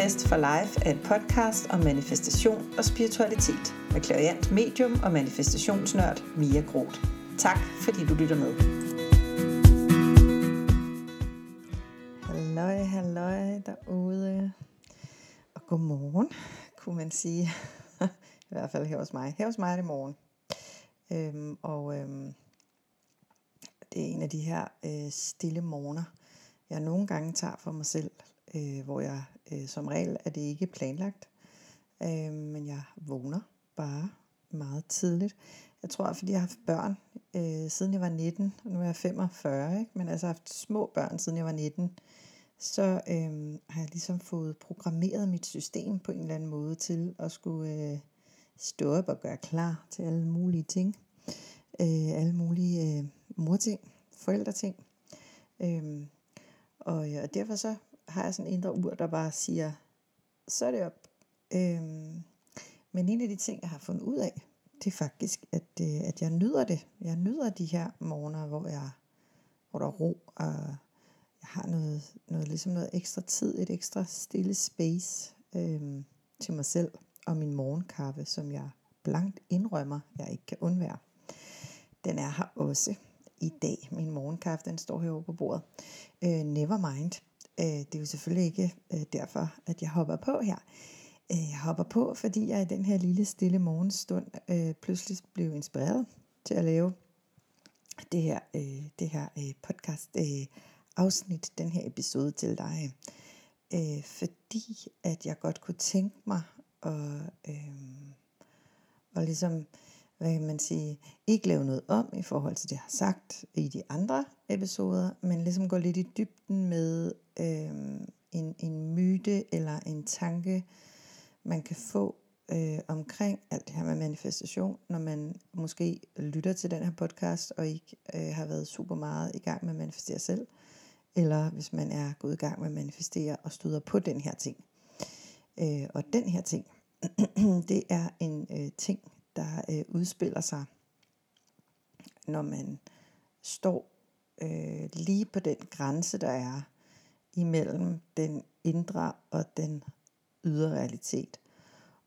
Manifest for Life er et podcast om manifestation og spiritualitet med klariant medium og manifestationsnørd Mia Groth. Tak fordi du lytter med. Halløj, halløj derude. Og godmorgen, kunne man sige. I hvert fald her hos mig. Her hos mig er det morgen. Øhm, og øhm, det er en af de her øh, stille morgener, jeg nogle gange tager for mig selv, øh, hvor jeg øh, som regel er det ikke planlagt, øh, men jeg vågner bare meget tidligt. Jeg tror, fordi jeg har haft børn øh, siden jeg var 19, og nu er jeg 45, ikke? men altså haft små børn siden jeg var 19, så øh, har jeg ligesom fået programmeret mit system på en eller anden måde til at skulle øh, stå op og gøre klar til alle mulige ting. Øh, alle mulige øh, morting, forældreting. Øh, og, og derfor så har jeg sådan en indre ur, der bare siger, så er det op. Øhm, men en af de ting, jeg har fundet ud af, det er faktisk, at, øh, at jeg nyder det. Jeg nyder de her morgener, hvor, jeg, hvor der er ro, og jeg har noget, noget, ligesom noget ekstra tid, et ekstra stille space øhm, til mig selv og min morgenkaffe, som jeg blankt indrømmer, jeg ikke kan undvære. Den er her også i dag. Min morgenkaffe, den står herovre på bordet. Øh, never mind. Øh, det er jo selvfølgelig ikke øh, derfor, at jeg hopper på her. Øh, jeg hopper på, fordi jeg i den her lille stille morgenstund øh, pludselig blev inspireret til at lave det her, øh, det her øh, podcast øh, afsnit, den her episode til dig. Øh, fordi at jeg godt kunne tænke mig at, øh, og ligesom hvad kan man sige, ikke lave noget om i forhold til det, jeg har sagt i de andre episoder, men ligesom gå lidt i dybden med øh, en, en myte eller en tanke, man kan få øh, omkring alt det her med manifestation, når man måske lytter til den her podcast og ikke øh, har været super meget i gang med at manifestere selv, eller hvis man er gået i gang med at manifestere og støder på den her ting. Øh, og den her ting, det er en øh, ting, der øh, udspiller sig, når man står øh, lige på den grænse, der er imellem den indre og den ydre realitet.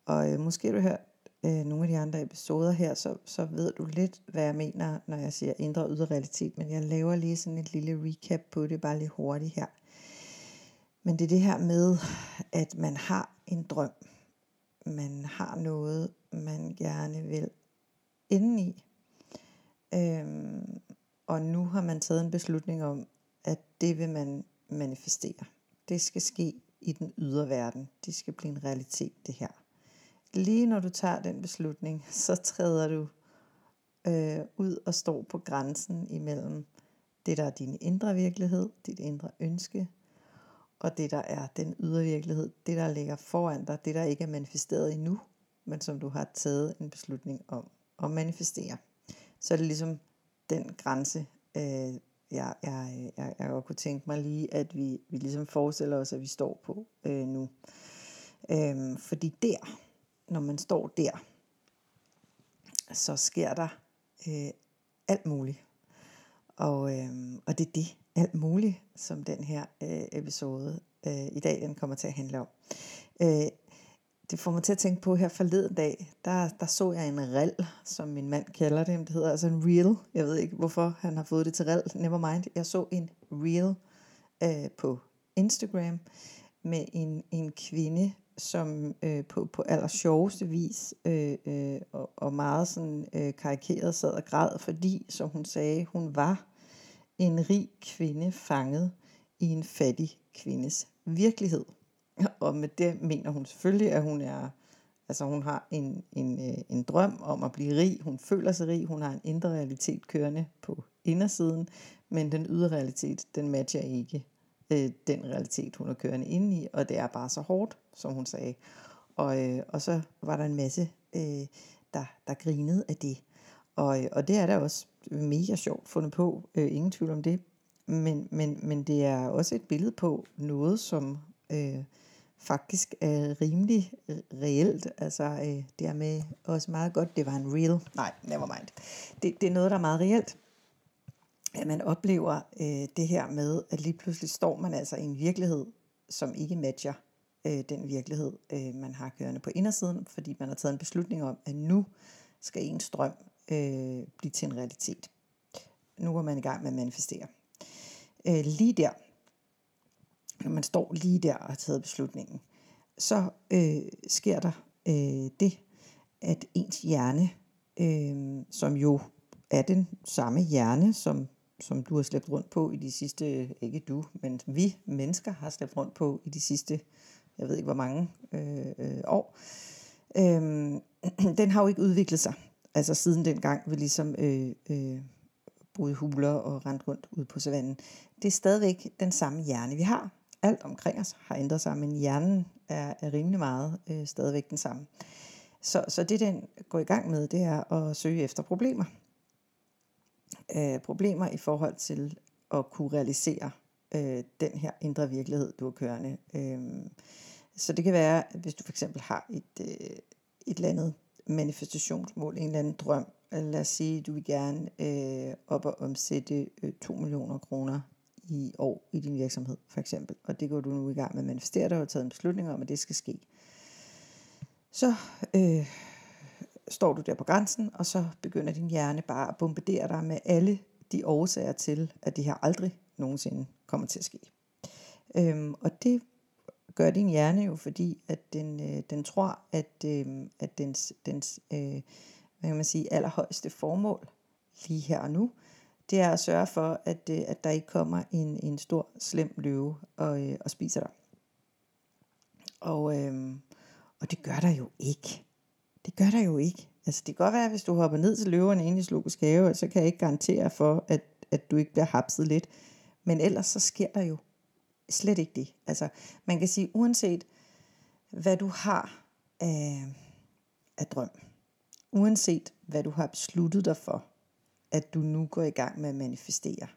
Og øh, måske har du hørt øh, nogle af de andre episoder her, så, så ved du lidt, hvad jeg mener, når jeg siger indre og ydre realitet. Men jeg laver lige sådan et lille recap på det, bare lige hurtigt her. Men det er det her med, at man har en drøm. Man har noget, man gerne vil indeni. Øhm, og nu har man taget en beslutning om, at det vil man manifestere. Det skal ske i den ydre verden. Det skal blive en realitet, det her. Lige når du tager den beslutning, så træder du øh, ud og står på grænsen imellem det, der er din indre virkelighed, dit indre ønske, og det, der er den ydre virkelighed, det, der ligger foran dig, det, der ikke er manifesteret endnu, men som du har taget en beslutning om at manifestere. Så er det ligesom den grænse, øh, jeg, jeg, jeg, jeg godt kunne tænke mig lige, at vi, vi ligesom forestiller os, at vi står på øh, nu. Øh, fordi der, når man står der, så sker der øh, alt muligt. Og, øh, og det er det, alt muligt, som den her øh, episode øh, i dag, den kommer til at handle om. Øh, det får mig til at tænke på her forleden dag, der, der så jeg en rel, som min mand kalder det. Det hedder altså en reel. Jeg ved ikke, hvorfor han har fået det til rel. Never mind. Jeg så en reel øh, på Instagram med en, en kvinde, som øh, på, på aller sjoveste vis øh, øh, og, og meget sådan øh, karikeret sad og græd, fordi, som hun sagde, hun var en rig kvinde fanget i en fattig kvindes virkelighed. Og med det mener hun selvfølgelig, at hun er, altså hun har en, en, øh, en drøm om at blive rig. Hun føler sig rig. Hun har en indre realitet kørende på indersiden. Men den ydre realitet, den matcher ikke øh, den realitet, hun er kørende inde i. Og det er bare så hårdt, som hun sagde. Og, øh, og så var der en masse, øh, der, der grinede af det. Og, øh, og det er da også mega sjovt fundet på, øh, ingen tvivl om det. Men, men, men det er også et billede på noget, som øh, faktisk er rimelig øh, reelt. Altså øh, det er med også meget godt, det var en real, nej, never mind. Det, det er noget, der er meget reelt. At man oplever øh, det her med, at lige pludselig står man altså i en virkelighed, som ikke matcher øh, den virkelighed, øh, man har kørende på indersiden, fordi man har taget en beslutning om, at nu skal ens drøm øh, blive til en realitet. Nu er man i gang med at manifestere. Øh, lige der, når man står lige der og har taget beslutningen, så øh, sker der øh, det, at ens hjerne, øh, som jo er den samme hjerne, som, som du har slæbt rundt på i de sidste, ikke du, men vi mennesker har slæbt rundt på i de sidste, jeg ved ikke hvor mange øh, øh, år, øh, den har jo ikke udviklet sig. Altså siden dengang vi ligesom øh, øh, boede huler og rendte rundt ude på savannen. Det er stadigvæk den samme hjerne, vi har. Alt omkring os har ændret sig, men hjernen er, er rimelig meget øh, stadigvæk den samme. Så, så det, den går i gang med, det er at søge efter problemer. Øh, problemer i forhold til at kunne realisere øh, den her indre virkelighed, du er kørende. Øh, så det kan være, at hvis du for eksempel har et, øh, et eller andet manifestationsmål, en eller anden drøm, lad os sige, du vil gerne øh, op og omsætte øh, 2 millioner kroner i år i din virksomhed, for eksempel. Og det går du nu i gang med at manifestere dig og taget en beslutning om, at det skal ske. Så øh, står du der på grænsen, og så begynder din hjerne bare at bombardere dig med alle de årsager til, at det her aldrig nogensinde kommer til at ske. Øhm, og det gør din hjerne jo, fordi at den, øh, den tror, at, øh, at dens, dens øh, hvad kan man sige, allerhøjeste formål lige her og nu, det er at sørge for, at, øh, at der ikke kommer en, en stor, slem løve og, øh, og spiser dig. Og, øh, og det gør der jo ikke. Det gør der jo ikke. Altså det kan godt være, at hvis du hopper ned til løverne inde i Slogisk Have, så kan jeg ikke garantere for, at, at du ikke bliver hapset lidt. Men ellers så sker der jo slet ikke det. Altså man kan sige, uanset hvad du har af, af drøm, uanset hvad du har besluttet dig for, at du nu går i gang med at manifestere,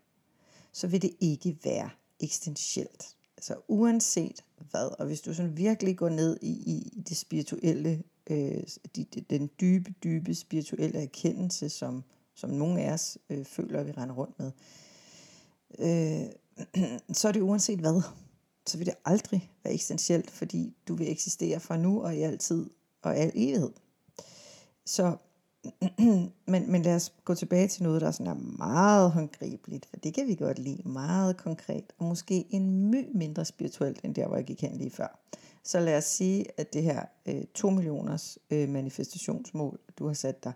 så vil det ikke være eksistentielt. Altså uanset hvad, og hvis du sådan virkelig går ned i, i det spirituelle, øh, de, den dybe, dybe spirituelle erkendelse, som, som nogle af os øh, føler, at vi render rundt med, øh, så er det uanset hvad, så vil det aldrig være eksistentielt, fordi du vil eksistere fra nu og i altid og al evighed. Så men, men lad os gå tilbage til noget, der sådan er meget håndgribeligt, for det kan vi godt lide, meget konkret, og måske en my mindre spirituelt, end der, hvor jeg gik hen lige før. Så lad os sige, at det her øh, 2 millioners øh, manifestationsmål, du har sat dig,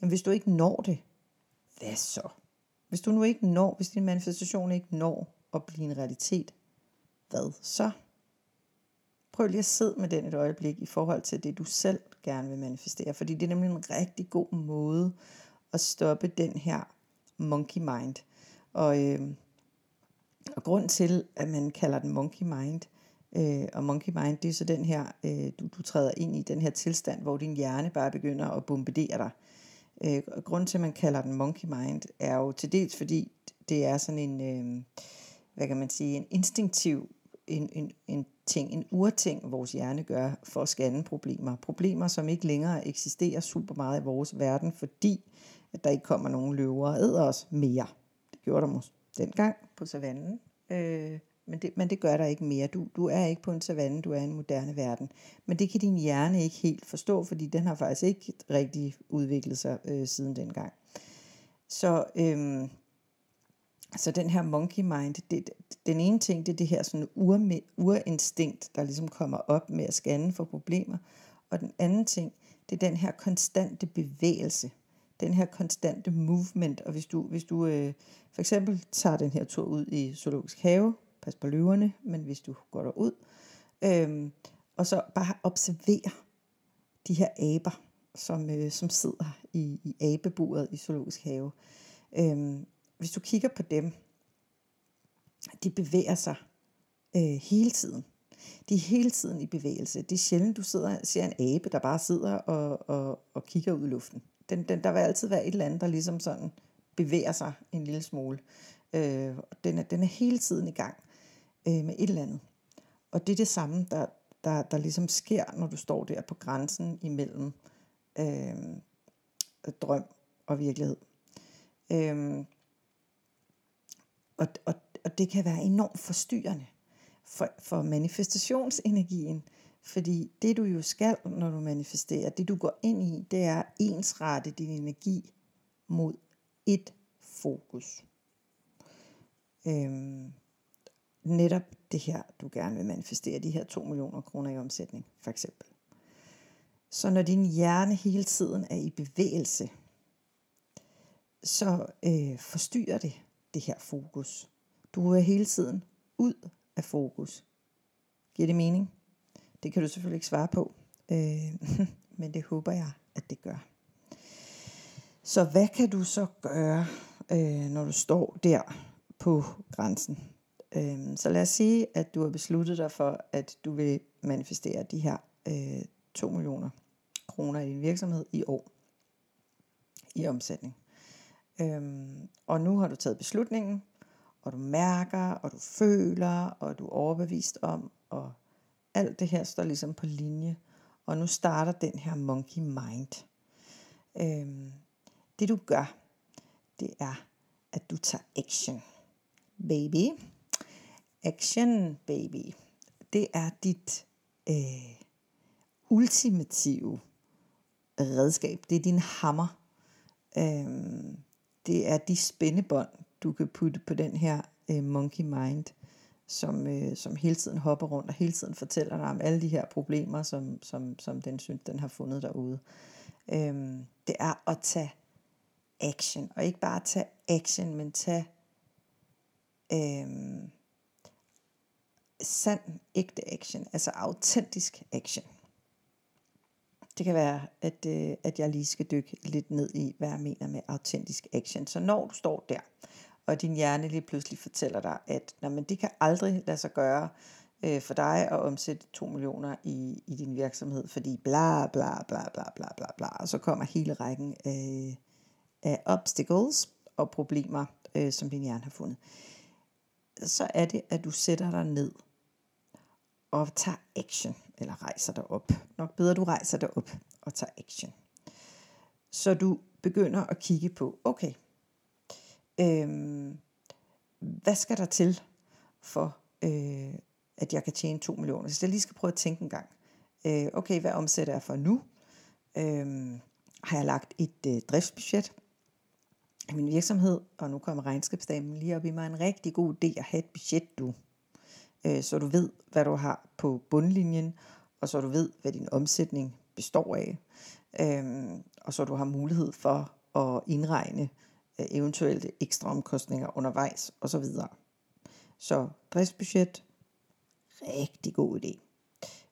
jamen hvis du ikke når det, hvad så? Hvis du nu ikke når, hvis din manifestation ikke når at blive en realitet, hvad så? Prøv lige at sidde med den et øjeblik i forhold til det, du selv gerne vil manifestere. Fordi det er nemlig en rigtig god måde at stoppe den her monkey mind. Og, øh, og grund til, at man kalder den monkey mind, øh, og monkey mind, det er så den her, øh, du, du træder ind i den her tilstand, hvor din hjerne bare begynder at bombardere dig. Øh, og grund til, at man kalder den monkey mind, er jo til dels fordi, det er sådan en, øh, hvad kan man sige, en instinktiv en, en, en ting, en urting, vores hjerne gør for at scanne problemer. Problemer, som ikke længere eksisterer super meget i vores verden, fordi at der ikke kommer nogen løver og æder os mere. Det gjorde der måske dengang på savannen. Øh, men, det, men det gør der ikke mere. Du, du er ikke på en savanne, du er i en moderne verden. Men det kan din hjerne ikke helt forstå, fordi den har faktisk ikke rigtig udviklet sig øh, siden dengang. Så øh, så den her monkey mind, det, den ene ting, det er det her sådan ur, urinstinkt, der ligesom kommer op med at scanne for problemer. Og den anden ting, det er den her konstante bevægelse, den her konstante movement. Og hvis du, hvis du øh, for eksempel tager den her tur ud i zoologisk have, pas på løverne, men hvis du går derud, øh, og så bare observerer de her aber, som, øh, som sidder i, i abeburet i zoologisk have. Øh, hvis du kigger på dem, de bevæger sig øh, hele tiden. De er hele tiden i bevægelse. Det er sjældent, du sidder, ser en abe, der bare sidder og, og, og kigger ud i luften. Den, den, der vil altid være et eller andet, der ligesom sådan bevæger sig en lille smule. Øh, den, er, den er hele tiden i gang øh, med et eller andet. Og det er det samme, der, der, der ligesom sker, når du står der på grænsen imellem øh, drøm og virkelighed. Øh, og, og, og det kan være enormt forstyrrende. for, for manifestationsenergien. Fordi det du jo skal, når du manifesterer, det du går ind i, det er ensrette din energi mod et fokus. Øhm, netop det her, du gerne vil manifestere, de her 2 millioner kroner i omsætning, for eksempel. Så når din hjerne hele tiden er i bevægelse, så øh, forstyrrer det det her fokus. Du er hele tiden ud af fokus. Giver det mening? Det kan du selvfølgelig ikke svare på, øh, men det håber jeg, at det gør. Så hvad kan du så gøre, øh, når du står der på grænsen? Øh, så lad os sige, at du har besluttet dig for, at du vil manifestere de her øh, 2 millioner kroner i din virksomhed i år i omsætning. Øhm, og nu har du taget beslutningen, og du mærker, og du føler, og du er overbevist om, og alt det her står ligesom på linje. Og nu starter den her monkey mind. Øhm, det du gør, det er, at du tager action. Baby. Action, baby. Det er dit øh, ultimative redskab. Det er din hammer. Øhm, det er de spændebånd, du kan putte på den her øh, monkey mind, som, øh, som hele tiden hopper rundt og hele tiden fortæller dig om alle de her problemer, som, som, som den synes, den har fundet derude. Øhm, det er at tage action, og ikke bare tage action, men tage øhm, sand, ægte action, altså autentisk action. Det kan være, at, øh, at jeg lige skal dykke lidt ned i, hvad jeg mener med autentisk action. Så når du står der, og din hjerne lige pludselig fortæller dig, at nej, men det kan aldrig lade sig gøre øh, for dig at omsætte 2 millioner i, i din virksomhed, fordi bla bla bla bla bla bla bla, og så kommer hele rækken af, af obstacles og problemer, øh, som din hjerne har fundet. Så er det, at du sætter dig ned og tager action, eller rejser dig op. Nok bedre, du rejser dig op og tager action. Så du begynder at kigge på, okay, øhm, hvad skal der til for, øh, at jeg kan tjene 2 millioner? Så jeg lige skal prøve at tænke en gang. Øh, okay, hvad omsætter jeg for nu? Øh, har jeg lagt et øh, driftsbudget i min virksomhed, og nu kommer regnskabsdamen lige op i mig en rigtig god idé at have et budget, du øh, så du ved, hvad du har på bundlinjen, og så du ved, hvad din omsætning består af, øh, og så du har mulighed for at indregne øh, eventuelle ekstra omkostninger undervejs osv. Så, så driftsbudget, rigtig god idé.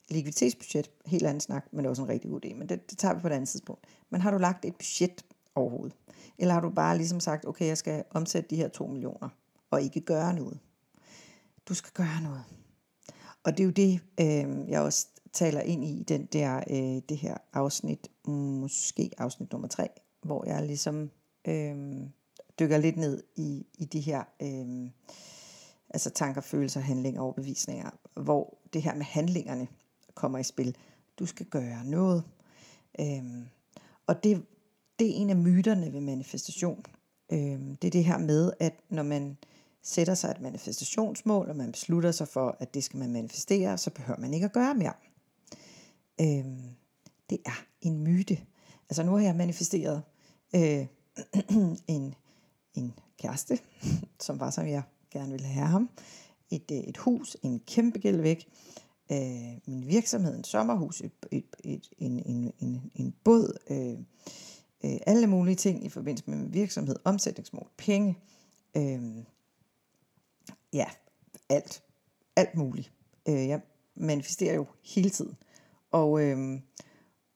Likviditetsbudget, helt anden snak, men det er også en rigtig god idé, men det, det tager vi på et andet tidspunkt. Men har du lagt et budget overhovedet? Eller har du bare ligesom sagt, okay, jeg skal omsætte de her 2 millioner, og ikke gøre noget? Du skal gøre noget. Og det er jo det, øh, jeg også taler ind i den der, øh, det her afsnit, måske afsnit nummer tre, hvor jeg ligesom øh, dykker lidt ned i, i de her øh, altså tanker, følelser, handlinger og overbevisninger, hvor det her med handlingerne kommer i spil. Du skal gøre noget. Øh, og det, det er en af myterne ved manifestation. Øh, det er det her med, at når man sætter sig et manifestationsmål, og man beslutter sig for, at det skal man manifestere, så behøver man ikke at gøre mere. Øhm, det er en myte. Altså nu har jeg manifesteret øh, en, en kæreste, som var som jeg gerne ville have ham. Et, øh, et hus, en kæmpe gæld væk. Øh, min virksomhed, en sommerhus, et, et, et, en, en, en, en båd. Øh, øh, alle mulige ting i forbindelse med min virksomhed. Omsætningsmål, penge. Øh, ja, alt. Alt muligt. Øh, jeg manifesterer jo hele tiden. Og, øh,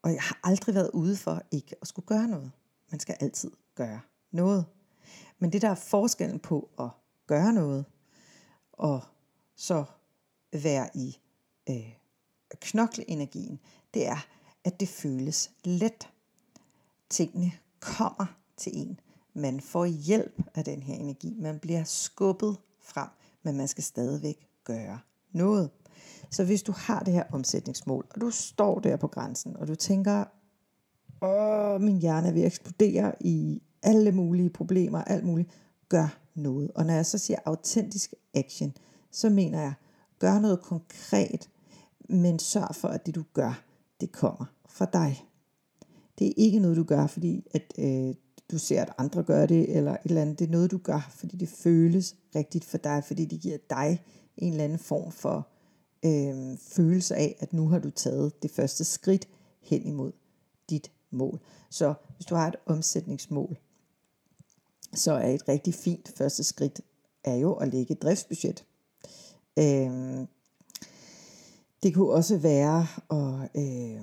og jeg har aldrig været ude for ikke at skulle gøre noget. Man skal altid gøre noget. Men det der er forskellen på at gøre noget, og så være i øh, knokleenergien, det er, at det føles let. Tingene kommer til en. Man får hjælp af den her energi. Man bliver skubbet frem men man skal stadigvæk gøre noget. Så hvis du har det her omsætningsmål, og du står der på grænsen, og du tænker, åh, min hjerne er ved at eksplodere i alle mulige problemer, alt muligt, gør noget. Og når jeg så siger autentisk action, så mener jeg, gør noget konkret, men sørg for, at det du gør, det kommer fra dig. Det er ikke noget, du gør, fordi at, øh, du ser, at andre gør det, eller et eller andet. Det er noget, du gør, fordi det føles rigtigt for dig, fordi det giver dig en eller anden form for øh, følelse af, at nu har du taget det første skridt hen imod dit mål. Så hvis du har et omsætningsmål, så er et rigtig fint første skridt er jo at lægge et driftsbudget. Øh, det kunne også være at, øh,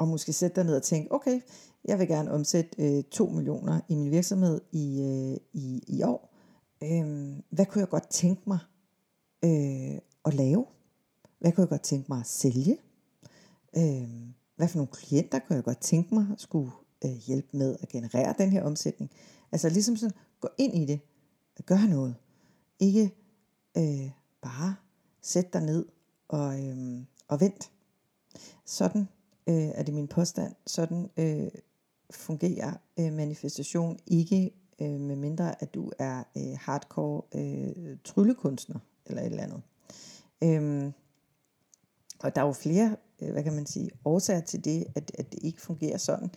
at måske sætte dig ned og tænke, okay, jeg vil gerne omsætte øh, 2 millioner i min virksomhed i, øh, i, i år. Øh, hvad kunne jeg godt tænke mig øh, at lave? Hvad kunne jeg godt tænke mig at sælge? Øh, hvad for nogle klienter kunne jeg godt tænke mig at skulle øh, hjælpe med at generere den her omsætning? Altså ligesom sådan, gå ind i det, gør noget. Ikke øh, bare sæt dig ned og, øh, og vent. Sådan øh, er det min påstand. Sådan øh, fungerer øh, manifestation ikke øh, med mindre at du er øh, hardcore øh, tryllekunstner eller et eller andet. Øhm, og der er jo flere, øh, hvad kan man sige, årsager til det, at, at det ikke fungerer sådan.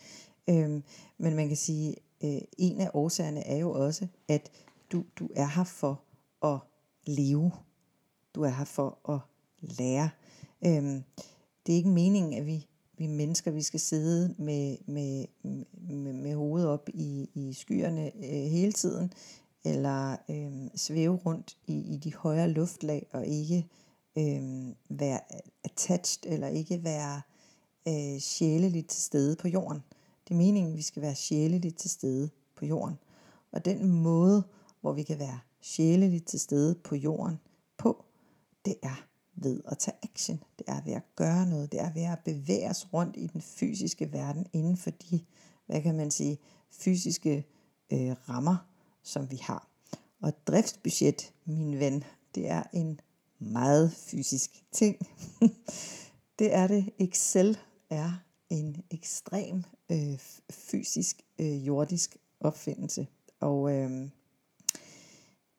Øhm, men man kan sige, øh, en af årsagerne er jo også, at du, du er her for at leve. Du er her for at lære. Øhm, det er ikke meningen, at vi vi mennesker, vi skal sidde med, med, med, med hovedet op i, i skyerne øh, hele tiden, eller øh, svæve rundt i, i de højere luftlag, og ikke øh, være attached, eller ikke være øh, sjæleligt til stede på jorden. Det er meningen, at vi skal være sjæleligt til stede på jorden. Og den måde, hvor vi kan være sjæleligt til stede på jorden på, det er ved at tage action. Det er ved at gøre noget. Det er ved at bevæge os rundt i den fysiske verden inden for de, hvad kan man sige, fysiske øh, rammer, som vi har. Og driftsbudget, min ven, det er en meget fysisk ting. det er det. Excel er en ekstrem øh, fysisk øh, jordisk opfindelse. Og øh,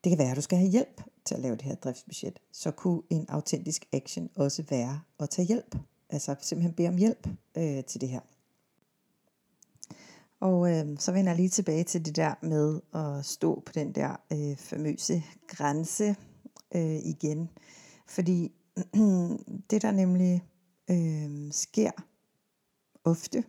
det kan være, at du skal have hjælp til at lave det her driftsbudget, så kunne en autentisk action også være at tage hjælp. Altså simpelthen bede om hjælp øh, til det her. Og øh, så vender jeg lige tilbage til det der med at stå på den der øh, famøse grænse øh, igen. Fordi det der nemlig øh, sker ofte,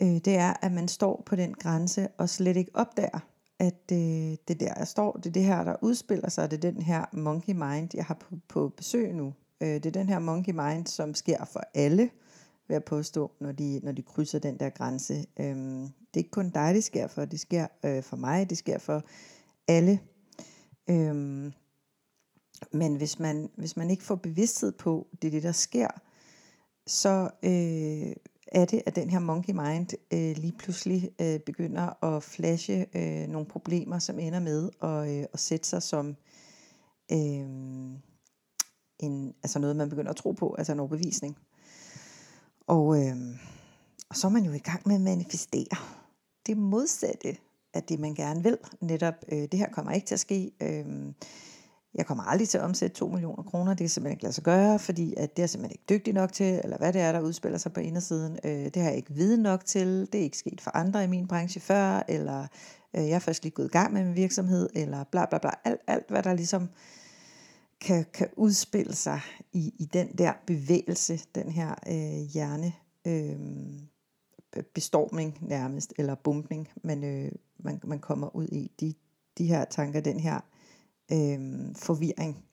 øh, det er, at man står på den grænse og slet ikke opdager, at øh, det der, jeg står, det er det her, der udspiller sig, det er den her monkey mind, jeg har på, på besøg nu. Øh, det er den her monkey mind, som sker for alle, vil jeg påstå, når de, når de krydser den der grænse. Øh, det er ikke kun dig, det sker for, det sker øh, for mig, det sker for alle. Øh, men hvis man, hvis man ikke får bevidsthed på, det er det, der sker, så øh, er det, at den her monkey mind øh, lige pludselig øh, begynder at flashe øh, nogle problemer, som ender med at, øh, at sætte sig som øh, en, altså noget, man begynder at tro på, altså en overbevisning. Og, øh, og så er man jo i gang med at manifestere. Det modsatte af det, man gerne vil. Netop, øh, det her kommer ikke til at ske. Øh, jeg kommer aldrig til at omsætte 2 millioner kroner, det kan simpelthen ikke lade sig gøre, fordi at det er simpelthen ikke dygtig nok til, eller hvad det er, der udspiller sig på indersiden. Øh, det har jeg ikke viden nok til, det er ikke sket for andre i min branche før, eller øh, jeg er først lige gået i gang med min virksomhed, eller bla bla bla, alt, alt hvad der ligesom kan, kan udspille sig i, i den der bevægelse, den her øh, hjerne øh, bestormning nærmest, eller bumpning, man, øh, man, man kommer ud i. De, de her tanker, den her øh, forvirring.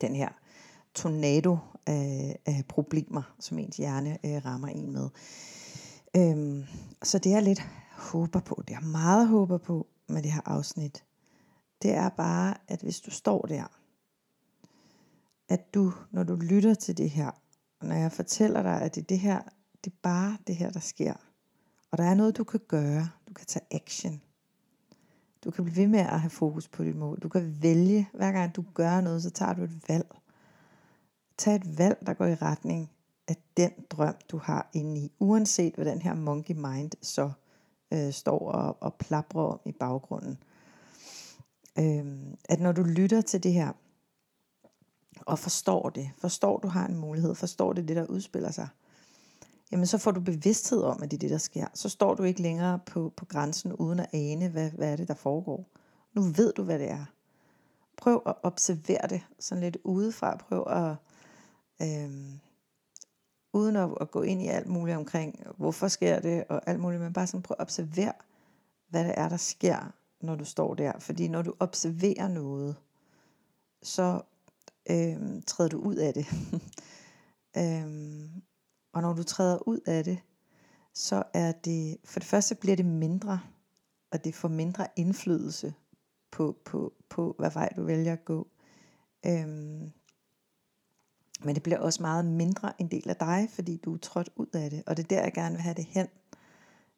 Den her tornado af, af problemer, som ens hjerne øh, rammer en med. Øh, så det jeg lidt håber på, det jeg meget håber på med det her afsnit, det er bare, at hvis du står der, at du, når du lytter til det her, når jeg fortæller dig, at det er det her, det er bare det her, der sker, og der er noget, du kan gøre, du kan tage action, du kan blive ved med at have fokus på dit mål. Du kan vælge, hver gang du gør noget, så tager du et valg. Tag et valg, der går i retning af den drøm, du har inde i. Uanset hvad den her monkey mind så øh, står og, og plaprer om i baggrunden. Øh, at når du lytter til det her, og forstår det, forstår du har en mulighed, forstår det det, der udspiller sig, jamen så får du bevidsthed om, at det er det, der sker. Så står du ikke længere på, på grænsen uden at ane, hvad, hvad er det, der foregår. Nu ved du, hvad det er. Prøv at observere det sådan lidt udefra. Prøv at, øhm, uden at, at gå ind i alt muligt omkring, hvorfor sker det, og alt muligt, men bare sådan prøv at observere, hvad det er, der sker, når du står der. Fordi når du observerer noget, så øhm, træder du ud af det. øhm, og når du træder ud af det, så er det, for det første bliver det mindre, og det får mindre indflydelse på, på, på hvad vej du vælger at gå. Øhm, men det bliver også meget mindre en del af dig, fordi du er trådt ud af det. Og det er der, jeg gerne vil have det hen.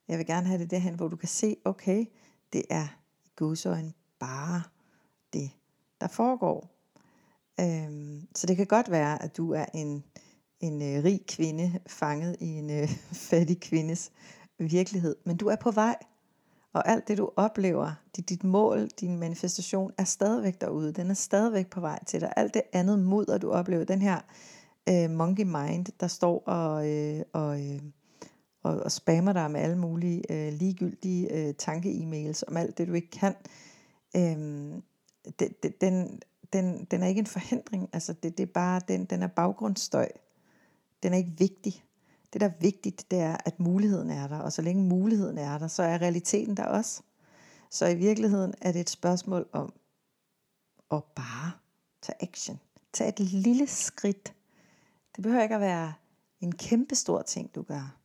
Jeg vil gerne have det derhen, hvor du kan se, okay, det er i godsøjen bare det, der foregår. Øhm, så det kan godt være, at du er en, en øh, rig kvinde fanget i en øh, fattig kvindes virkelighed, men du er på vej. Og alt det du oplever, dit, dit mål, din manifestation er stadigvæk derude. Den er stadigvæk på vej til dig. Alt det andet mudder du oplever, den her øh, monkey mind, der står og, øh, og, øh, og, og spammer dig med alle mulige øh, ligegyldige øh, tanke-e-mails om alt det du ikke kan. Øh, det, det, den, den, den er ikke en forhindring, altså det, det er bare, den, den er baggrundsstøj. Den er ikke vigtig. Det, der er vigtigt, det er, at muligheden er der, og så længe muligheden er der, så er realiteten der også. Så i virkeligheden er det et spørgsmål om at bare tage action. Tag et lille skridt. Det behøver ikke at være en kæmpe stor ting, du gør.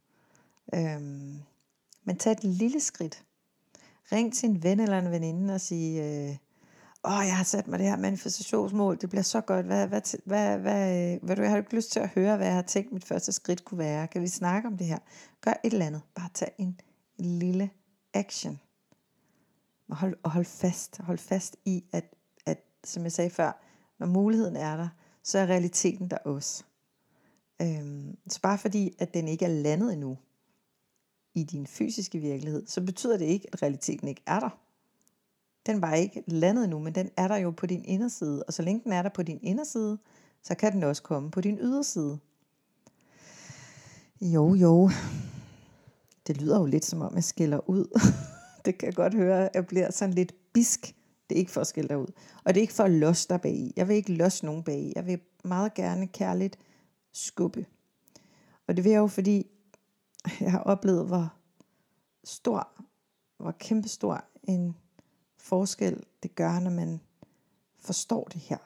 Øhm, men tag et lille skridt. Ring til en ven eller en veninde og sige, øh, åh, jeg har sat mig det her manifestationsmål, det bliver så godt, hvad, hvad, hvad, hvad, øh, hvad du, jeg har ikke lyst til at høre, hvad jeg har tænkt, mit første skridt kunne være. Kan vi snakke om det her? Gør et eller andet. Bare tag en lille action. Og hold, og hold fast. Hold fast i, at, at, som jeg sagde før, når muligheden er der, så er realiteten der også. Øhm, så bare fordi, at den ikke er landet endnu i din fysiske virkelighed, så betyder det ikke, at realiteten ikke er der. Den var ikke landet nu, men den er der jo på din inderside. Og så længe den er der på din inderside, så kan den også komme på din yderside. Jo, jo. Det lyder jo lidt som om, jeg skiller ud. det kan jeg godt høre, jeg bliver sådan lidt bisk. Det er ikke for at skille dig ud. Og det er ikke for at losse dig bag Jeg vil ikke losse nogen bag Jeg vil meget gerne kærligt skubbe. Og det vil jeg jo, fordi jeg har oplevet, hvor stor, hvor kæmpestor en forskel det gør, når man forstår det her.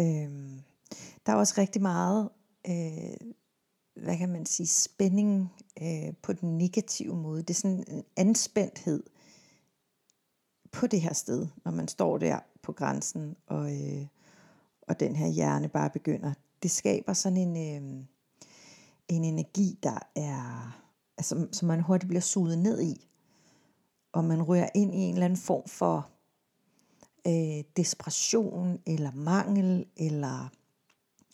Øhm, der er også rigtig meget, øh, hvad kan man sige, spænding øh, på den negative måde. Det er sådan en anspændthed på det her sted, når man står der på grænsen, og, øh, og den her hjerne bare begynder. Det skaber sådan en, øh, en energi, der er, altså, som man hurtigt bliver suget ned i og man rører ind i en eller anden form for øh, desperation, eller mangel, eller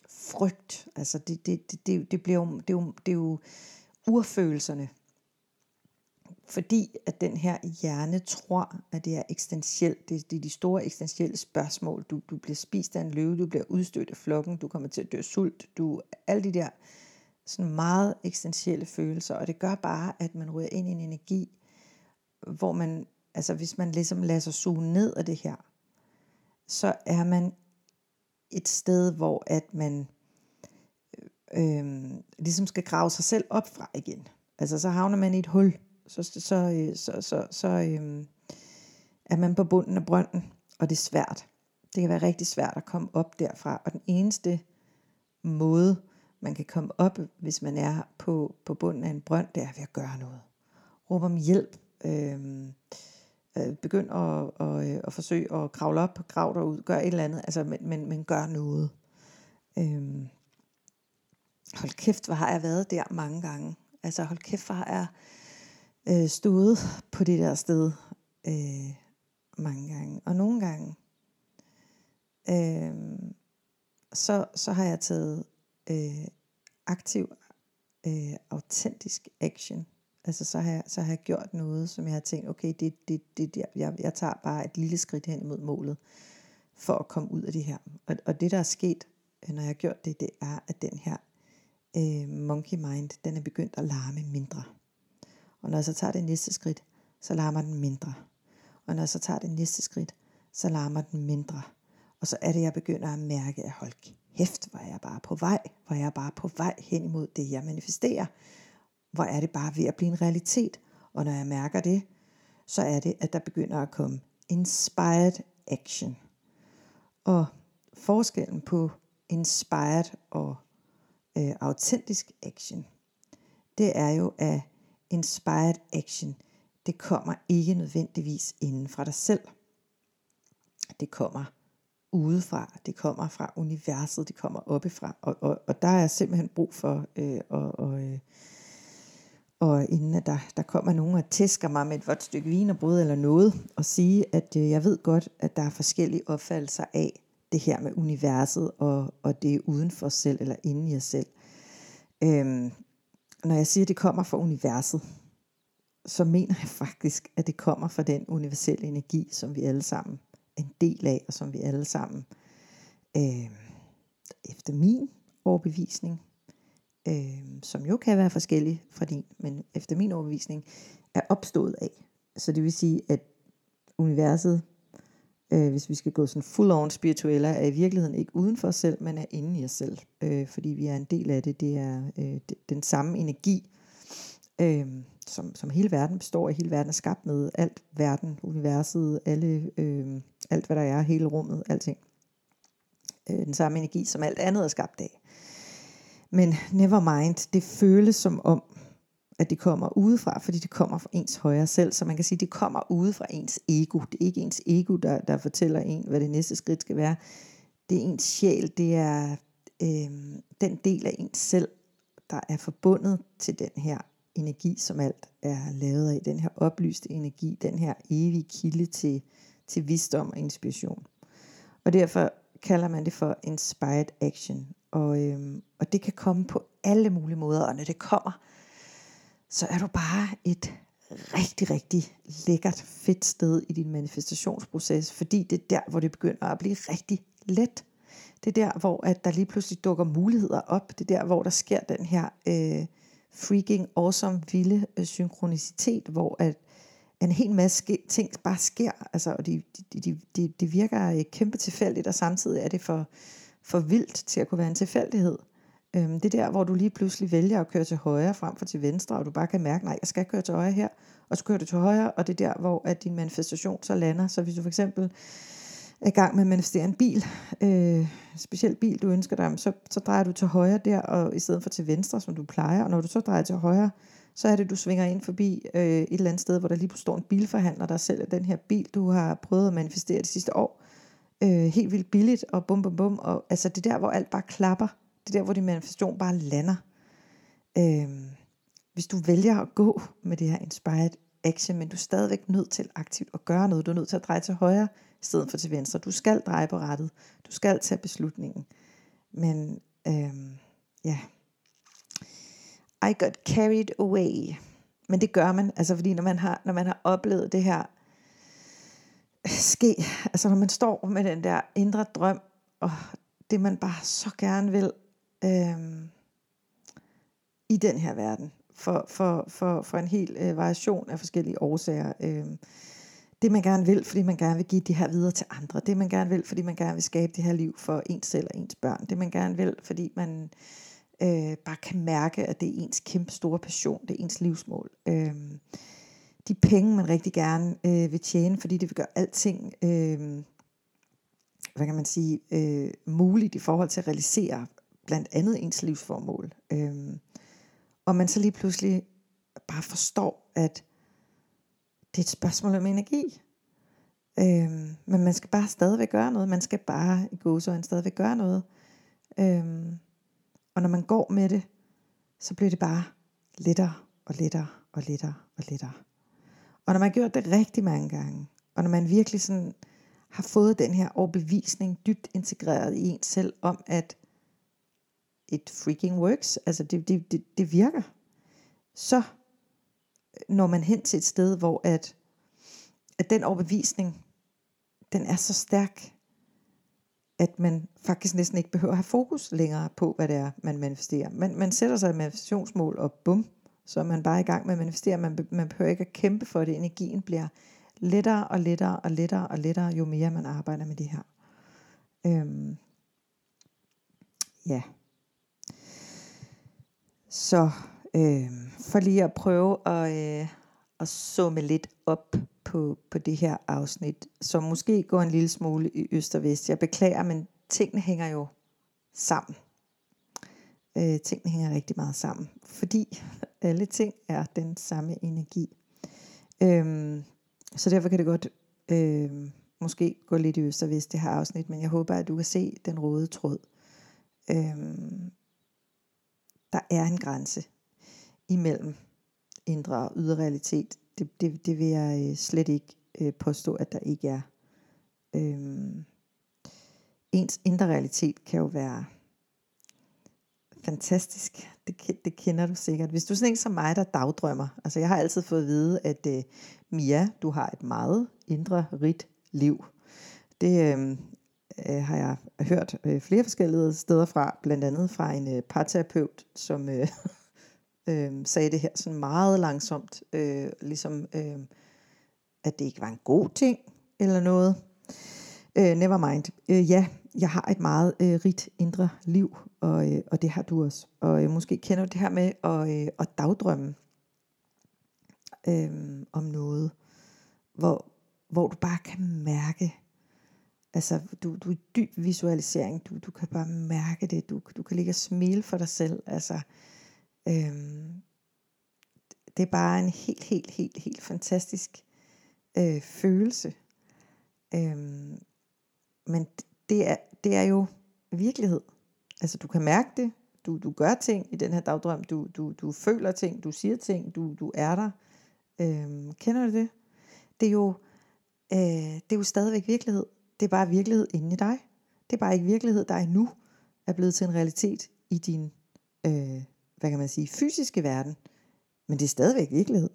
frygt. Altså det, det, det, det, det, bliver jo, det, er jo, det er jo urfølelserne. Fordi at den her hjerne tror, at det er eksistentielt. Det, det er de store eksistentielle spørgsmål. Du, du bliver spist af en løve, du bliver udstødt af flokken, du kommer til at dø sult. Du, alle de der sådan meget eksistentielle følelser. Og det gør bare, at man ryger ind i en energi, hvor man, altså hvis man ligesom lader sig suge ned af det her, så er man et sted, hvor at man øh, øh ligesom skal grave sig selv op fra igen. Altså så havner man i et hul, så, så, så, øh, så, så, så øh, er man på bunden af brønden, og det er svært. Det kan være rigtig svært at komme op derfra, og den eneste måde, man kan komme op, hvis man er på, på bunden af en brønd, det er ved at gøre noget. Råb om hjælp, Øhm, øh, begynd at, at, øh, at forsøge at kravle op, grav dig ud, gør et eller andet, altså, men, men, men gør noget. Øhm, hold kæft, hvor har jeg været der mange gange. Altså hold kæft, hvor har jeg øh, stået på det der sted øh, mange gange. Og nogle gange, øh, så, så har jeg taget øh, aktiv, øh, autentisk action. Altså så har, jeg, så har jeg gjort noget, som jeg har tænkt, okay, det, det, det, jeg, jeg, jeg tager bare et lille skridt hen imod målet. for at komme ud af det her. Og, og det der er sket, øh, når jeg har gjort det, det er, at den her øh, monkey mind, den er begyndt at larme mindre. Og når jeg så tager det næste skridt, så larmer den mindre. Og når jeg så tager det næste skridt, så larmer den mindre. Og så er det, jeg begynder at mærke, at hold kæft, hvor er jeg bare på vej, hvor er jeg bare på vej hen imod det, jeg manifesterer. Hvor er det bare ved at blive en realitet. Og når jeg mærker det, så er det, at der begynder at komme inspired action. Og forskellen på inspired og øh, autentisk action, det er jo, at inspired action, det kommer ikke nødvendigvis inden fra dig selv. Det kommer udefra, det kommer fra universet, det kommer oppefra, og, og, og der er simpelthen brug for, øh, og, og, øh, og inden at der, der kommer nogen og tæsker mig med et vådt stykke vin og brød eller noget, og sige, at øh, jeg ved godt, at der er forskellige opfattelser af det her med universet, og, og det er uden for os selv, eller inden i os selv. Øhm, når jeg siger, at det kommer fra universet, så mener jeg faktisk, at det kommer fra den universelle energi, som vi alle sammen er en del af, og som vi alle sammen, øh, efter min overbevisning, øh, som jo kan være forskellig fra din, men efter min overbevisning, er opstået af. Så det vil sige, at universet, øh, hvis vi skal gå sådan full on spirituelle, er i virkeligheden ikke uden for os selv, men er inde i os selv. Øh, fordi vi er en del af det. Det er øh, den samme energi, øh, som, som hele verden består af. Hele verden er skabt med alt verden, universet, alle, øh, alt hvad der er, hele rummet, alting. Øh, den samme energi, som alt andet er skabt af. Men never mind, det føles som om, at det kommer udefra, fordi det kommer fra ens højre selv. Så man kan sige, at det kommer ude fra ens ego. Det er ikke ens ego, der, der fortæller en, hvad det næste skridt skal være. Det er ens sjæl, det er øh, den del af ens selv, der er forbundet til den her energi, som alt er lavet af. Den her oplyste energi, den her evige kilde til, til visdom og inspiration. Og derfor kalder man det for inspired action. Og, øhm, og det kan komme på alle mulige måder, og når det kommer, så er du bare et rigtig, rigtig lækkert, fedt sted i din manifestationsproces, fordi det er der, hvor det begynder at blive rigtig let. Det er der, hvor at der lige pludselig dukker muligheder op. Det er der, hvor der sker den her øh, freaking awesome, vilde øh, synkronicitet, hvor at en hel masse ting bare sker, altså, og det de, de, de, de virker øh, kæmpe tilfældigt, og samtidig er det for, for vildt til at kunne være en tilfældighed. Øhm, det der, hvor du lige pludselig vælger at køre til højre frem for til venstre, og du bare kan mærke, nej, jeg skal køre til højre her, og så kører du til højre, og det er der, hvor at din manifestation så lander. Så hvis du for eksempel er i gang med at manifestere en bil, øh, speciel bil du ønsker dig, så, så drejer du til højre der, og i stedet for til venstre, som du plejer, og når du så drejer til højre, så er det, du svinger ind forbi øh, et eller andet sted, hvor der lige pludselig står en bilforhandler, der sælger den her bil, du har prøvet at manifestere det sidste år, øh, helt vildt billigt, og bum bum bum, og altså det der, hvor alt bare klapper, det der, hvor din manifestation bare lander. Øh, hvis du vælger at gå med det her inspired action, men du er stadigvæk nødt til aktivt at gøre noget, du er nødt til at dreje til højre, i stedet for til venstre. Du skal dreje på rettet. Du skal tage beslutningen. Men øh, ja, i got carried away. Men det gør man, altså fordi når man har, når man har oplevet det her ske, altså når man står med den der indre drøm, og det man bare så gerne vil øhm, i den her verden, for, for, for, for en hel øh, variation af forskellige årsager. Øhm, det man gerne vil, fordi man gerne vil give det her videre til andre. Det man gerne vil, fordi man gerne vil skabe det her liv for ens selv og ens børn. Det man gerne vil, fordi man øh, bare kan mærke, at det er ens kæmpe store passion, det er ens livsmål. Øh, de penge, man rigtig gerne øh, vil tjene, fordi det vil gøre alting, øh, hvad kan man sige, øh, muligt i forhold til at realisere blandt andet ens livsformål. Øh, og man så lige pludselig bare forstår, at det er et spørgsmål om energi. Øhm, men man skal bare stadigvæk gøre noget. Man skal bare i gåsøjne stadigvæk gøre noget. Øhm, og når man går med det, så bliver det bare lettere og lettere og lettere og lettere. Og når man har gjort det rigtig mange gange, og når man virkelig sådan har fået den her overbevisning dybt integreret i en selv om, at it freaking works, altså det, det, det, det virker, så øh, når man hen til et sted, hvor at, at den overbevisning, den er så stærk, at man faktisk næsten ikke behøver at have fokus længere på, hvad det er, man manifesterer. Man, man sætter sig et manifestationsmål, og bum, så er man bare i gang med at manifestere. Man, man behøver ikke at kæmpe for det. Energien bliver lettere og lettere og lettere og lettere, jo mere man arbejder med det her. Øhm, ja. Så øh, for lige at prøve at, øh, at summe lidt op på, på det her afsnit, som måske går en lille smule i øst og vest. Jeg beklager, men tingene hænger jo sammen. Øh, tingene hænger rigtig meget sammen, fordi alle ting er den samme energi. Øhm, så derfor kan det godt øh, måske gå lidt i øst og vest det her afsnit, men jeg håber, at du kan se den røde tråd. Øhm, der er en grænse imellem indre og ydre realitet. Det, det, det vil jeg øh, slet ikke øh, påstå, at der ikke er. Øhm, ens indre realitet kan jo være fantastisk. Det, det kender du sikkert. Hvis du er sådan en som mig, der dagdrømmer. Altså jeg har altid fået at vide, at øh, Mia, du har et meget indre rigt liv. Det øh, øh, har jeg hørt øh, flere forskellige steder fra, blandt andet fra en øh, parterapeut, som øh, øh, sagde det her sådan meget langsomt, øh, ligesom øh, at det ikke var en god ting eller noget. Øh, never mind. Øh, ja, jeg har et meget øh, rigt indre liv, og, øh, og det har du også. Og øh, måske kender du det her med at, øh, at dagdrømme øh, om noget, hvor, hvor du bare kan mærke, altså du, du er i dyb visualisering, du, du kan bare mærke det, du, du kan ligge og smile for dig selv, altså Øhm, det er bare en helt, helt, helt, helt fantastisk øh, følelse. Øhm, men det er, det er jo virkelighed. Altså du kan mærke det, du, du gør ting i den her dagdrøm, du, du, du føler ting, du siger ting, du, du er der. Øhm, kender du det? Det er, jo, øh, det er jo stadigvæk virkelighed. Det er bare virkelighed inde i dig. Det er bare ikke virkelighed, der er nu er blevet til en realitet i din øh, hvad kan man sige, fysiske verden, men det er stadigvæk virkelighed.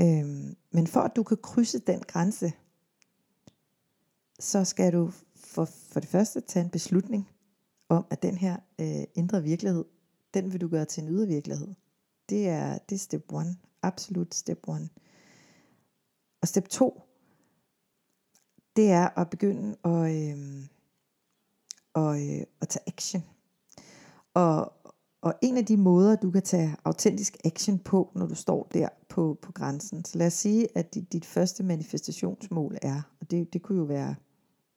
Øhm, men for at du kan krydse den grænse, så skal du for, for det første tage en beslutning om, at den her øh, indre virkelighed, den vil du gøre til en ydre virkelighed. Det er, det er step one. Absolut step one. Og step to, det er at begynde at, øh, og, øh, at tage action. Og, og en af de måder, du kan tage autentisk action på, når du står der på, på grænsen. Så lad os sige, at dit, dit første manifestationsmål er, og det, det kunne jo være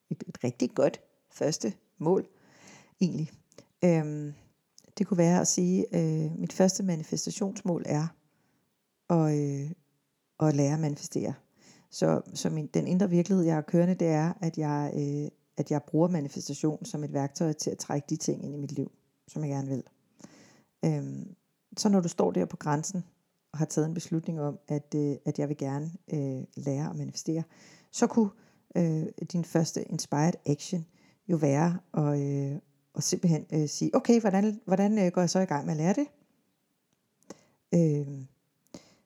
et, et rigtig godt første mål, egentlig. Øhm, det kunne være at sige, øh, mit første manifestationsmål er at, øh, at lære at manifestere. Så, så min, den indre virkelighed, jeg har kørende, det er, at jeg, øh, at jeg bruger manifestation som et værktøj til at trække de ting ind i mit liv, som jeg gerne vil. Øhm, så når du står der på grænsen og har taget en beslutning om, at, øh, at jeg vil gerne øh, lære at manifestere, så kunne øh, din første inspired action jo være at, øh, at simpelthen øh, sige, okay, hvordan, hvordan øh, går jeg så i gang med at lære det? Øh,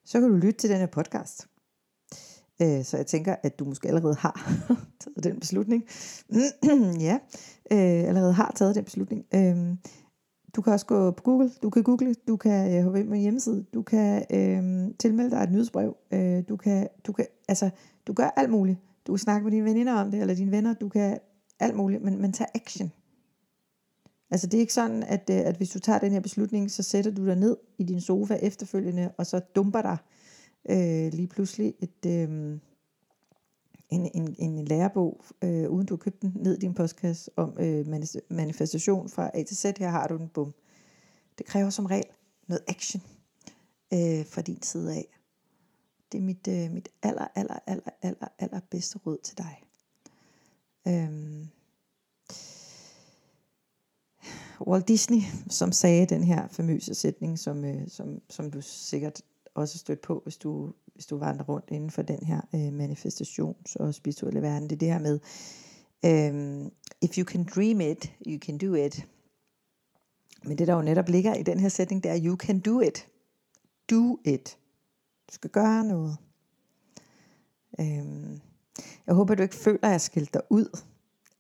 så kan du lytte til den her podcast. Øh, så jeg tænker, at du måske allerede har taget den beslutning. ja, øh, allerede har taget den beslutning. Øh, du kan også gå på Google, du kan google, du kan øh, hoppe ind på en hjemmeside, du kan øh, tilmelde dig et nyhedsbrev, øh, du kan, du kan, altså, du gør alt muligt. Du kan snakke med dine veninder om det, eller dine venner, du kan alt muligt, men, men tag action. Altså det er ikke sådan, at, øh, at hvis du tager den her beslutning, så sætter du dig ned i din sofa efterfølgende, og så dumper dig øh, lige pludselig et, øh, en, en, en lærebog, øh, uden du har købt den, ned i din postkasse om øh, manifestation fra A til Z. Her har du den, bum. Det kræver som regel noget action øh, fra din side af. Det er mit, øh, mit aller, aller, aller, aller, aller bedste råd til dig. Øhm. Walt Disney, som sagde den her famøse sætning, som, øh, som, som du sikkert også stødt på, hvis du hvis du vandrer rundt inden for den her øh, manifestations- og spirituelle verden. Det er det her med, øh, if you can dream it, you can do it. Men det der jo netop ligger i den her sætning, det er, you can do it. Do it. Du skal gøre noget. Øhm, jeg håber, du ikke føler, at jeg skælder dig ud.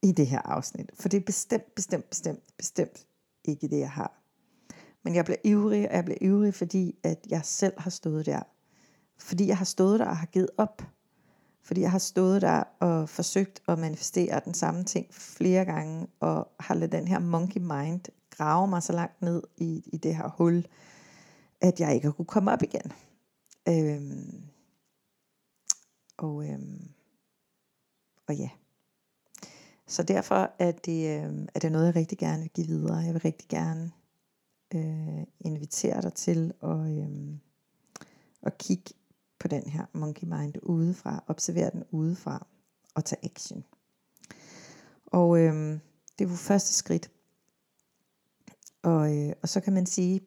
i det her afsnit. For det er bestemt, bestemt, bestemt, bestemt ikke det, jeg har. Men jeg bliver ivrig, og jeg bliver ivrig, fordi at jeg selv har stået der. Fordi jeg har stået der og har givet op. Fordi jeg har stået der og forsøgt at manifestere den samme ting flere gange, og har ladet den her monkey mind grave mig så langt ned i, i det her hul, at jeg ikke har kunne komme op igen. Øhm, og, øhm, og ja. Så derfor er det, øhm, er det noget, jeg rigtig gerne vil give videre. Jeg vil rigtig gerne øh, invitere dig til at, øhm, at kigge på den her monkey mind udefra, observere den udefra og tage action. Og øh, det er jo første skridt. Og, øh, og så kan man sige,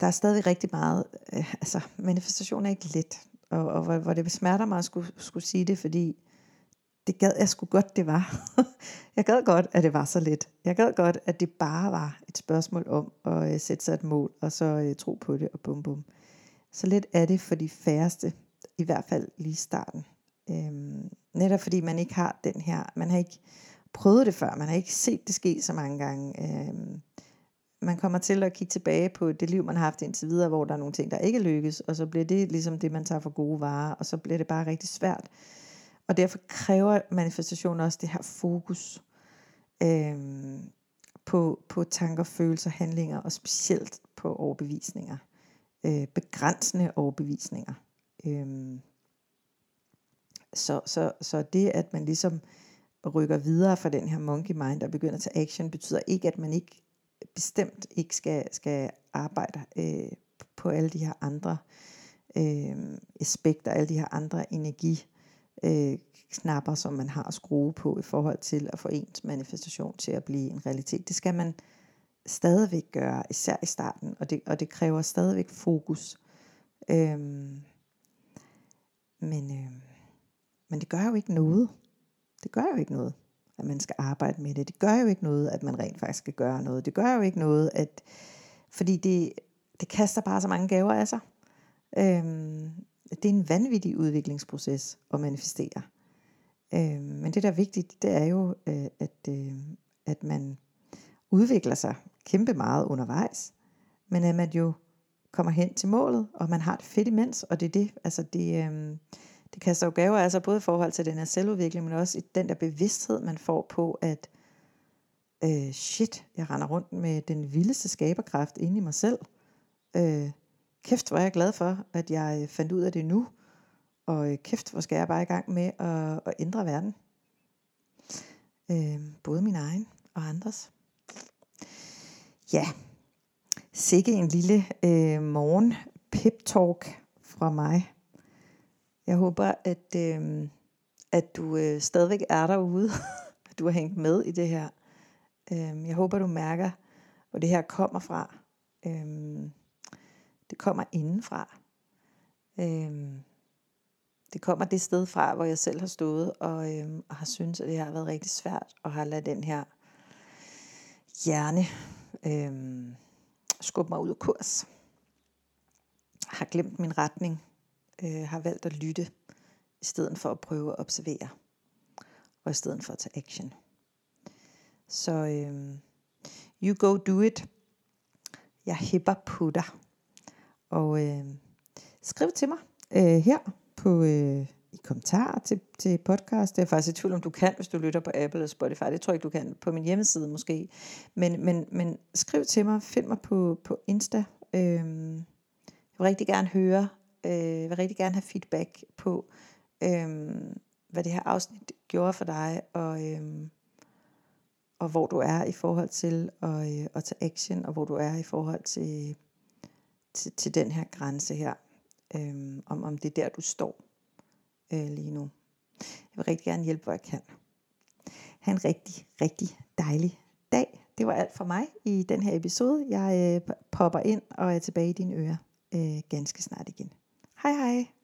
der er stadig rigtig meget, øh, altså manifestation er ikke let, og, og hvor, hvor det smerter mig at skulle, skulle sige det, fordi det gad jeg sgu godt, det var. jeg gad godt, at det var så let. Jeg gad godt, at det bare var et spørgsmål om at øh, sætte sig et mål, og så øh, tro på det, og bum bum. Så let er det for de færreste, i hvert fald lige i starten. Øhm, netop fordi man ikke har den her, man har ikke prøvet det før, man har ikke set det ske så mange gange. Øhm, man kommer til at kigge tilbage på det liv, man har haft indtil videre, hvor der er nogle ting, der ikke lykkes, og så bliver det ligesom det, man tager for gode varer, og så bliver det bare rigtig svært. Og derfor kræver manifestation også det her fokus øhm, på, på tanker, følelser, handlinger, og specielt på overbevisninger. Øh, begrænsende overbevisninger. Øhm, så, så, så det, at man ligesom rykker videre fra den her monkey mind og begynder at tage action, betyder ikke, at man ikke bestemt ikke skal, skal arbejde øh, på alle de her andre øh, aspekter, alle de her andre energi øh, knapper, som man har at skrue på i forhold til at få ens manifestation til at blive en realitet. Det skal man stadigvæk gøre, især i starten, og det, og det kræver stadigvæk fokus. Øhm, men, øhm, men det gør jo ikke noget. Det gør jo ikke noget at man skal arbejde med det. Det gør jo ikke noget, at man rent faktisk skal gøre noget. Det gør jo ikke noget, at fordi det, det kaster bare så mange gaver af sig. Øhm, det er en vanvittig udviklingsproces at manifestere. Øhm, men det der er vigtigt, det er jo, øh, at, øh, at man udvikler sig kæmpe meget undervejs, men at man jo kommer hen til målet, og man har det fedt imens, og det er det, altså det, øhm, det kaster jo gaver altså både i forhold til den her selvudvikling, men også i den der bevidsthed, man får på, at øh, shit, jeg render rundt med den vildeste skaberkraft inde i mig selv. Øh, kæft, hvor er jeg glad for, at jeg fandt ud af det nu. Og øh, kæft, hvor skal jeg bare i gang med at, at ændre verden. Øh, både min egen og andres. Ja, sikke en lille øh, morgen pep talk fra mig. Jeg håber, at, øh, at du øh, stadigvæk er derude, at du har hængt med i det her. Øh, jeg håber, du mærker, hvor det her kommer fra. Øh, det kommer indenfra. Øh, det kommer det sted fra, hvor jeg selv har stået og, øh, og har syntes, at det har været rigtig svært at have ladet den her hjerne øh, skubbe mig ud af kurs. Har glemt min retning øh, har valgt at lytte, i stedet for at prøve at observere, og i stedet for at tage action. Så øh, you go do it. Jeg hæpper på dig. Og øh, skriv til mig øh, her på øh, i kommentarer til, til podcast. Det er faktisk i tvivl om du kan, hvis du lytter på Apple eller Spotify. Det tror jeg ikke, du kan på min hjemmeside måske. Men, men, men skriv til mig, find mig på, på Insta. Øhm, jeg vil rigtig gerne høre, øh, vil rigtig gerne have feedback på, øhm, hvad det her afsnit gjorde for dig, og, øhm, og hvor du er i forhold til at, øh, at tage action, og hvor du er i forhold til, til, til den her grænse her, Øhm, om, om det er der, du står øh, lige nu. Jeg vil rigtig gerne hjælpe, hvor jeg kan. Ha' en rigtig, rigtig dejlig dag. Det var alt for mig i den her episode. Jeg øh, popper ind og er tilbage i dine ører øh, ganske snart igen. Hej hej!